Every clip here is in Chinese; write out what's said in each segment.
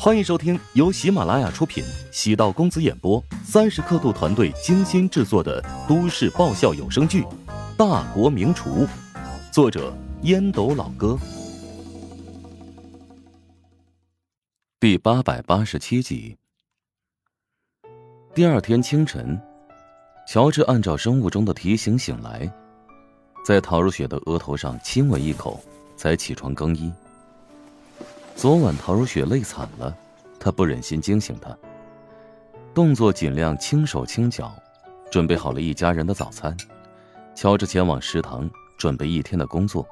欢迎收听由喜马拉雅出品、喜道公子演播、三十刻度团队精心制作的都市爆笑有声剧《大国名厨》，作者烟斗老哥，第八百八十七集。第二天清晨，乔治按照生物钟的提醒醒来，在陶如雪的额头上亲吻一口，才起床更衣。昨晚陶如雪累惨了，他不忍心惊醒她，动作尽量轻手轻脚，准备好了一家人的早餐。乔治前往食堂准备一天的工作。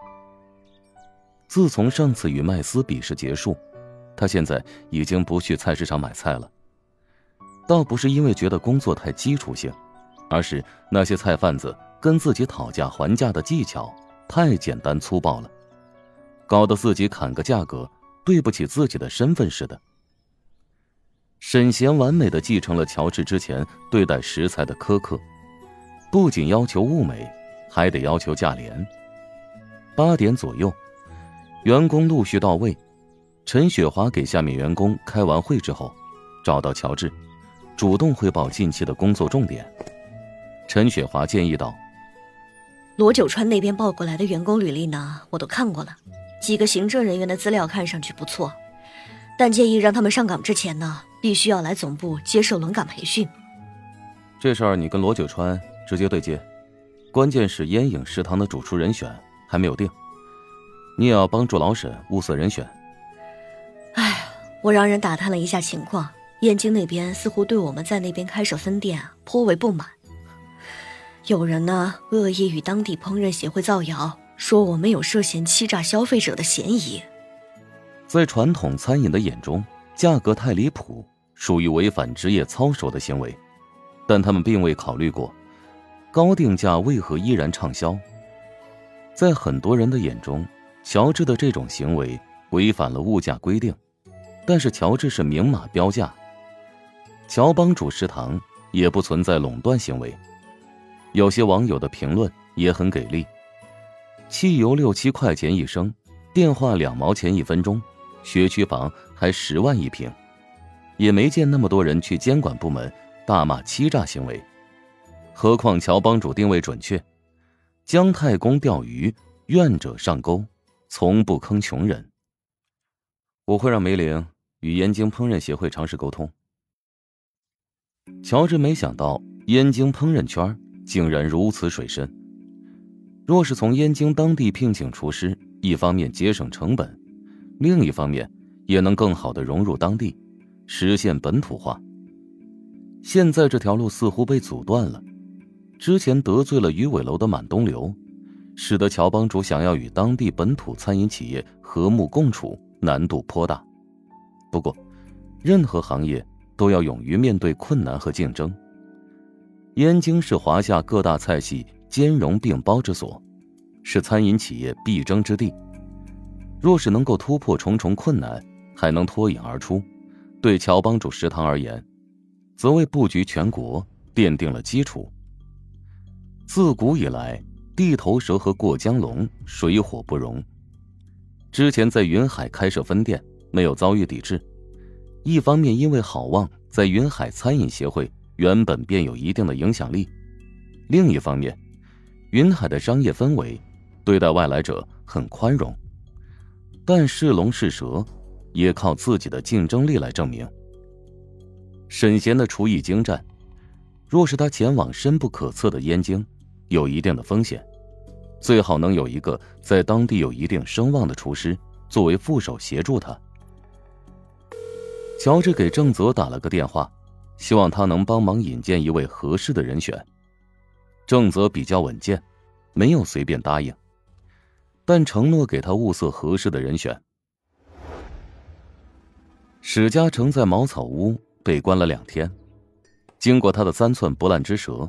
自从上次与麦斯比试结束，他现在已经不去菜市场买菜了。倒不是因为觉得工作太基础性，而是那些菜贩子跟自己讨价还价的技巧太简单粗暴了，搞得自己砍个价格。对不起自己的身份似的。沈贤完美的继承了乔治之前对待食材的苛刻，不仅要求物美，还得要求价廉。八点左右，员工陆续到位。陈雪华给下面员工开完会之后，找到乔治，主动汇报近期的工作重点。陈雪华建议道：“罗九川那边报过来的员工履历呢，我都看过了。”几个行政人员的资料看上去不错，但建议让他们上岗之前呢，必须要来总部接受轮岗培训。这事儿你跟罗九川直接对接，关键是烟影食堂的主厨人选还没有定，你也要帮助老沈物色人选。哎，我让人打探了一下情况，燕京那边似乎对我们在那边开设分店颇为不满，有人呢恶意与当地烹饪协会造谣。说我们有涉嫌欺诈消费者的嫌疑。在传统餐饮的眼中，价格太离谱，属于违反职业操守的行为，但他们并未考虑过，高定价为何依然畅销。在很多人的眼中，乔治的这种行为违反了物价规定，但是乔治是明码标价。乔帮主食堂也不存在垄断行为，有些网友的评论也很给力。汽油六七块钱一升，电话两毛钱一分钟，学区房还十万一平，也没见那么多人去监管部门大骂欺诈行为。何况乔帮主定位准确，姜太公钓鱼，愿者上钩，从不坑穷人。我会让梅玲与燕京烹饪协会尝试沟通。乔治没想到燕京烹饪圈竟然如此水深。若是从燕京当地聘请厨师，一方面节省成本，另一方面也能更好的融入当地，实现本土化。现在这条路似乎被阻断了，之前得罪了鱼尾楼的满东流，使得乔帮主想要与当地本土餐饮企业和睦共处难度颇大。不过，任何行业都要勇于面对困难和竞争。燕京是华夏各大菜系。兼容并包之所，是餐饮企业必争之地。若是能够突破重重困难，还能脱颖而出，对乔帮主食堂而言，则为布局全国奠定了基础。自古以来，地头蛇和过江龙水火不容。之前在云海开设分店，没有遭遇抵制。一方面，因为好望在云海餐饮协会原本便有一定的影响力；另一方面，云海的商业氛围，对待外来者很宽容，但是龙是蛇，也靠自己的竞争力来证明。沈贤的厨艺精湛，若是他前往深不可测的燕京，有一定的风险，最好能有一个在当地有一定声望的厨师作为副手协助他。乔治给郑泽打了个电话，希望他能帮忙引荐一位合适的人选。郑泽比较稳健，没有随便答应，但承诺给他物色合适的人选。史嘉诚在茅草屋被关了两天，经过他的三寸不烂之舌，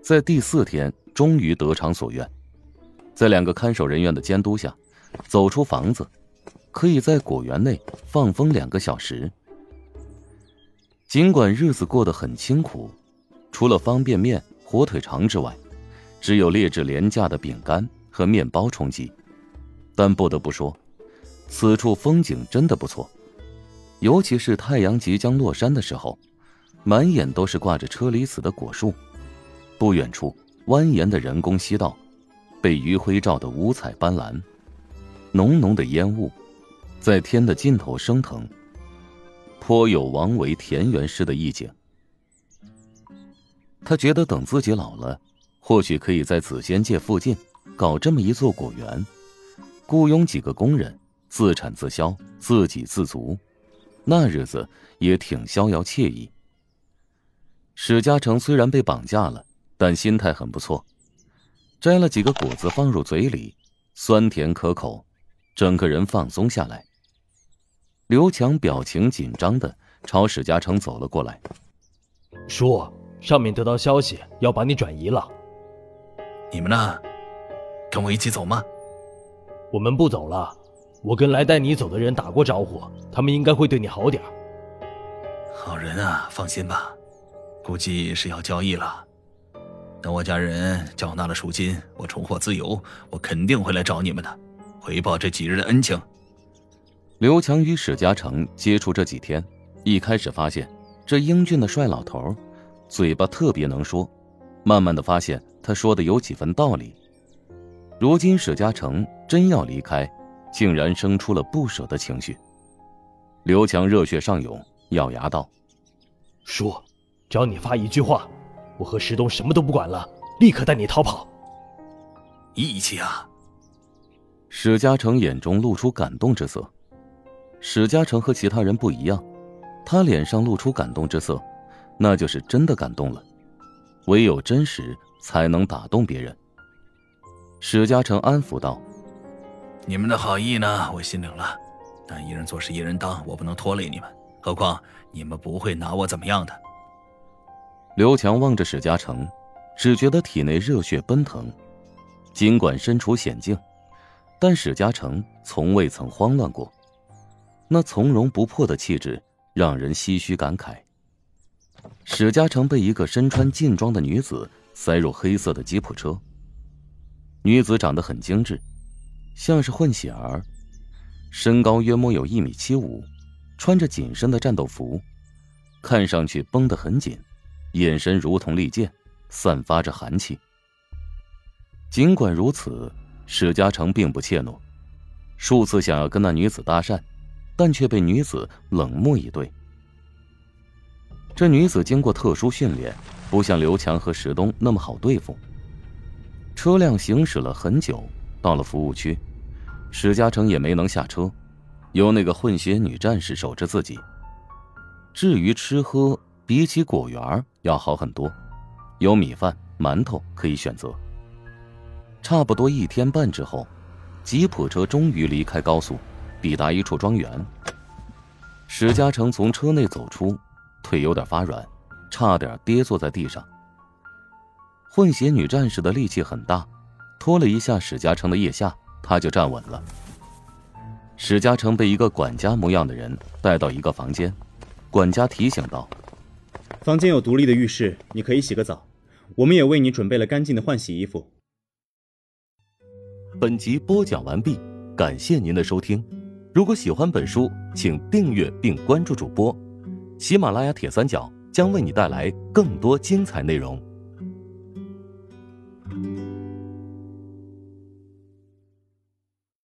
在第四天终于得偿所愿，在两个看守人员的监督下，走出房子，可以在果园内放风两个小时。尽管日子过得很清苦，除了方便面。火腿肠之外，只有劣质廉价的饼干和面包充饥。但不得不说，此处风景真的不错。尤其是太阳即将落山的时候，满眼都是挂着车厘子的果树。不远处，蜿蜒的人工溪道，被余晖照得五彩斑斓。浓浓的烟雾，在天的尽头升腾，颇有王维田园诗的意境。他觉得等自己老了，或许可以在紫仙界附近搞这么一座果园，雇佣几个工人，自产自销，自给自足，那日子也挺逍遥惬意。史嘉诚虽然被绑架了，但心态很不错，摘了几个果子放入嘴里，酸甜可口。整个人放松下来。刘强表情紧张的朝史嘉诚走了过来。叔，上面得到消息要把你转移了。你们呢？跟我一起走吗？我们不走了。我跟来带你走的人打过招呼，他们应该会对你好点好人啊，放心吧。估计是要交易了。等我家人缴纳了赎金，我重获自由，我肯定会来找你们的。回报这几日的恩情。刘强与史嘉诚接触这几天，一开始发现这英俊的帅老头，嘴巴特别能说，慢慢的发现他说的有几分道理。如今史嘉诚真要离开，竟然生出了不舍的情绪。刘强热血上涌，咬牙道：“叔，只要你发一句话，我和石东什么都不管了，立刻带你逃跑。”义气啊！史嘉诚眼中露出感动之色。史嘉诚和其他人不一样，他脸上露出感动之色，那就是真的感动了。唯有真实才能打动别人。史嘉诚安抚道：“你们的好意呢，我心领了，但一人做事一人当，我不能拖累你们。何况你们不会拿我怎么样的。”刘强望着史嘉诚，只觉得体内热血奔腾，尽管身处险境。但史嘉诚从未曾慌乱过，那从容不迫的气质让人唏嘘感慨。史嘉诚被一个身穿劲装的女子塞入黑色的吉普车。女子长得很精致，像是混血儿，身高约莫有一米七五，穿着紧身的战斗服，看上去绷得很紧，眼神如同利剑，散发着寒气。尽管如此。史嘉诚并不怯懦，数次想要跟那女子搭讪，但却被女子冷漠以对。这女子经过特殊训练，不像刘强和石东那么好对付。车辆行驶了很久，到了服务区，史嘉诚也没能下车，由那个混血女战士守着自己。至于吃喝，比起果园要好很多，有米饭、馒头可以选择。差不多一天半之后，吉普车终于离开高速，抵达一处庄园。史嘉诚从车内走出，腿有点发软，差点跌坐在地上。混血女战士的力气很大，拖了一下史嘉诚的腋下，她就站稳了。史嘉诚被一个管家模样的人带到一个房间，管家提醒道：“房间有独立的浴室，你可以洗个澡。我们也为你准备了干净的换洗衣服。”本集播讲完毕，感谢您的收听。如果喜欢本书，请订阅并关注主播。喜马拉雅铁三角将为你带来更多精彩内容。